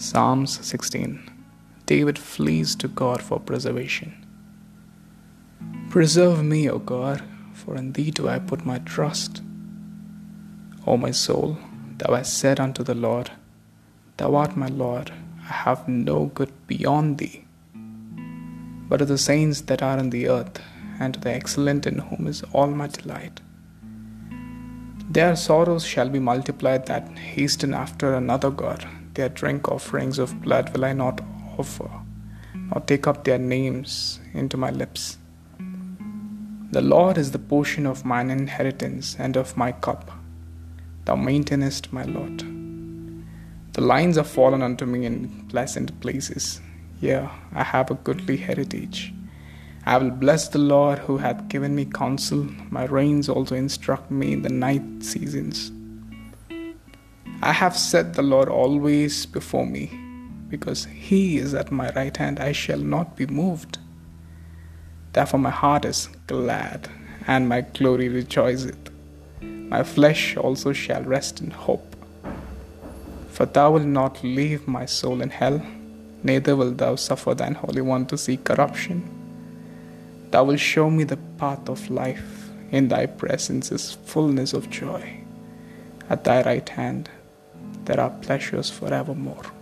Psalms 16 David flees to God for preservation. Preserve me, O God, for in thee do I put my trust. O my soul, thou hast said unto the Lord, Thou art my Lord, I have no good beyond thee. But to the saints that are in the earth, and to the excellent in whom is all my delight. Their sorrows shall be multiplied that hasten after another God. Their drink offerings of blood will I not offer, nor take up their names into my lips. The Lord is the portion of mine inheritance and of my cup. Thou maintainest my lot. The lines are fallen unto me in pleasant places. Yea, I have a goodly heritage. I will bless the Lord who hath given me counsel. My reins also instruct me in the night seasons. I have set the Lord always before me. Because he is at my right hand, I shall not be moved. Therefore, my heart is glad, and my glory rejoiceth. My flesh also shall rest in hope. For thou wilt not leave my soul in hell, neither wilt thou suffer thine Holy One to see corruption. Thou wilt show me the path of life. In thy presence is fullness of joy. At thy right hand there are pleasures forevermore.